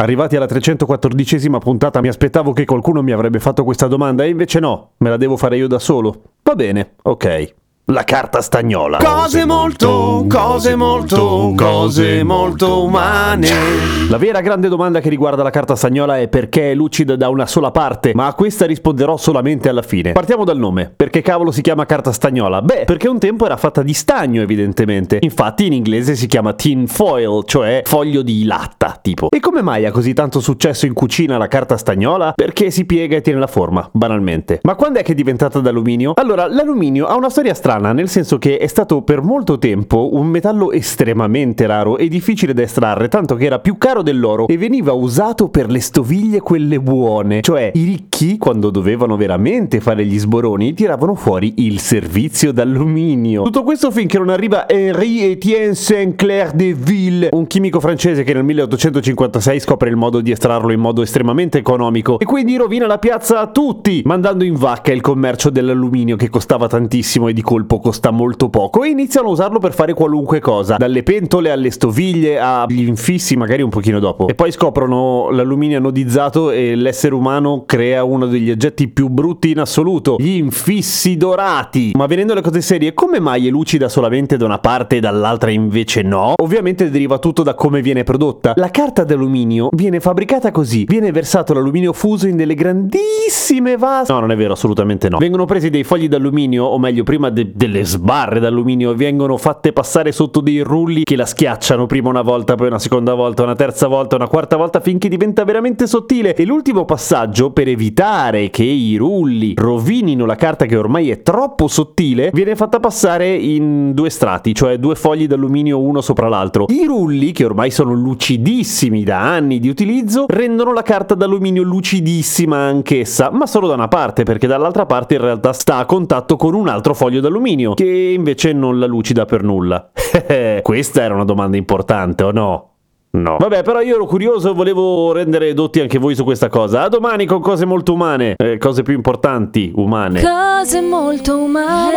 Arrivati alla 314esima puntata mi aspettavo che qualcuno mi avrebbe fatto questa domanda e invece no, me la devo fare io da solo. Va bene, ok. La carta stagnola. Cose molto, cose molto, cose molto umane. La vera grande domanda che riguarda la carta stagnola è perché è lucida da una sola parte, ma a questa risponderò solamente alla fine. Partiamo dal nome. Perché cavolo si chiama carta stagnola? Beh, perché un tempo era fatta di stagno, evidentemente. Infatti in inglese si chiama tin foil, cioè foglio di latta, tipo. E come mai ha così tanto successo in cucina la carta stagnola? Perché si piega e tiene la forma, banalmente. Ma quando è che è diventata d'alluminio? Allora, l'alluminio ha una storia strana strana, nel senso che è stato per molto tempo un metallo estremamente raro e difficile da estrarre, tanto che era più caro dell'oro e veniva usato per le stoviglie quelle buone, cioè i ricchi, quando dovevano veramente fare gli sboroni, tiravano fuori il servizio d'alluminio. Tutto questo finché non arriva Henri Etienne Saint-Clair de Ville, un chimico francese che nel 1856 scopre il modo di estrarlo in modo estremamente economico e quindi rovina la piazza a tutti, mandando in vacca il commercio dell'alluminio che costava tantissimo e di colpo colpo costa molto poco e iniziano a usarlo per fare qualunque cosa, dalle pentole alle stoviglie agli infissi magari un pochino dopo. E poi scoprono l'alluminio anodizzato e l'essere umano crea uno degli oggetti più brutti in assoluto, gli infissi dorati. Ma venendo alle cose serie, come mai è lucida solamente da una parte e dall'altra invece no? Ovviamente deriva tutto da come viene prodotta. La carta d'alluminio viene fabbricata così, viene versato l'alluminio fuso in delle grandissime vasi. No, non è vero, assolutamente no. Vengono presi dei fogli d'alluminio, o meglio, prima de- delle sbarre d'alluminio vengono fatte passare sotto dei rulli che la schiacciano prima una volta, poi una seconda volta, una terza volta, una quarta volta finché diventa veramente sottile. E l'ultimo passaggio, per evitare che i rulli rovinino la carta che ormai è troppo sottile, viene fatta passare in due strati, cioè due fogli d'alluminio uno sopra l'altro. I rulli, che ormai sono lucidissimi da anni di utilizzo, rendono la carta d'alluminio lucidissima anch'essa, ma solo da una parte, perché dall'altra parte in realtà sta a contatto con un altro foglio d'alluminio alluminio, che invece non la lucida per nulla. Questa era una domanda importante, o no? No. Vabbè, però io ero curioso volevo rendere dotti anche voi su questa cosa. A domani con cose molto umane, eh, cose più importanti, umane. Cose molto umane.